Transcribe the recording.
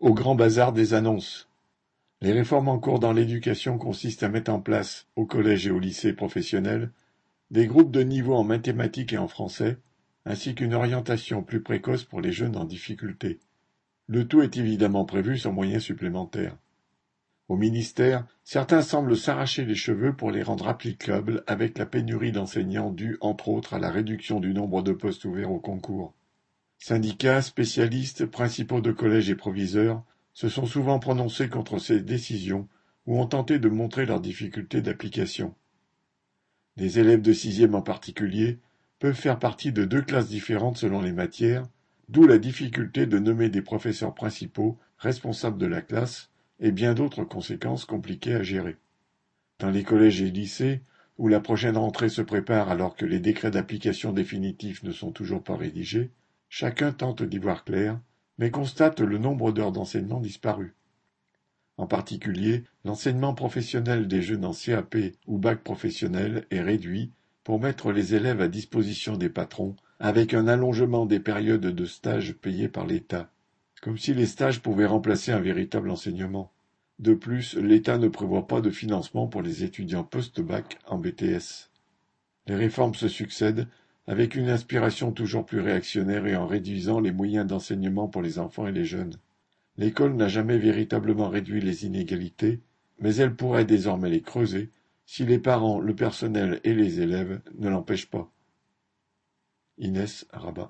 Au grand bazar des annonces. Les réformes en cours dans l'éducation consistent à mettre en place, au collège et au lycée professionnel, des groupes de niveau en mathématiques et en français, ainsi qu'une orientation plus précoce pour les jeunes en difficulté. Le tout est évidemment prévu sans moyens supplémentaires. Au ministère, certains semblent s'arracher les cheveux pour les rendre applicables avec la pénurie d'enseignants due entre autres à la réduction du nombre de postes ouverts au concours. Syndicats, spécialistes, principaux de collèges et proviseurs se sont souvent prononcés contre ces décisions ou ont tenté de montrer leurs difficultés d'application. Les élèves de sixième en particulier peuvent faire partie de deux classes différentes selon les matières, d'où la difficulté de nommer des professeurs principaux responsables de la classe et bien d'autres conséquences compliquées à gérer. Dans les collèges et lycées, où la prochaine rentrée se prépare alors que les décrets d'application définitifs ne sont toujours pas rédigés, chacun tente d'y voir clair, mais constate le nombre d'heures d'enseignement disparu. En particulier, l'enseignement professionnel des jeunes en CAP ou bac professionnel est réduit pour mettre les élèves à disposition des patrons avec un allongement des périodes de stage payées par l'État. Comme si les stages pouvaient remplacer un véritable enseignement. De plus, l'État ne prévoit pas de financement pour les étudiants post-bac en BTS. Les réformes se succèdent avec une inspiration toujours plus réactionnaire et en réduisant les moyens d'enseignement pour les enfants et les jeunes. L'école n'a jamais véritablement réduit les inégalités, mais elle pourrait désormais les creuser si les parents, le personnel et les élèves ne l'empêchent pas. Inès Rabat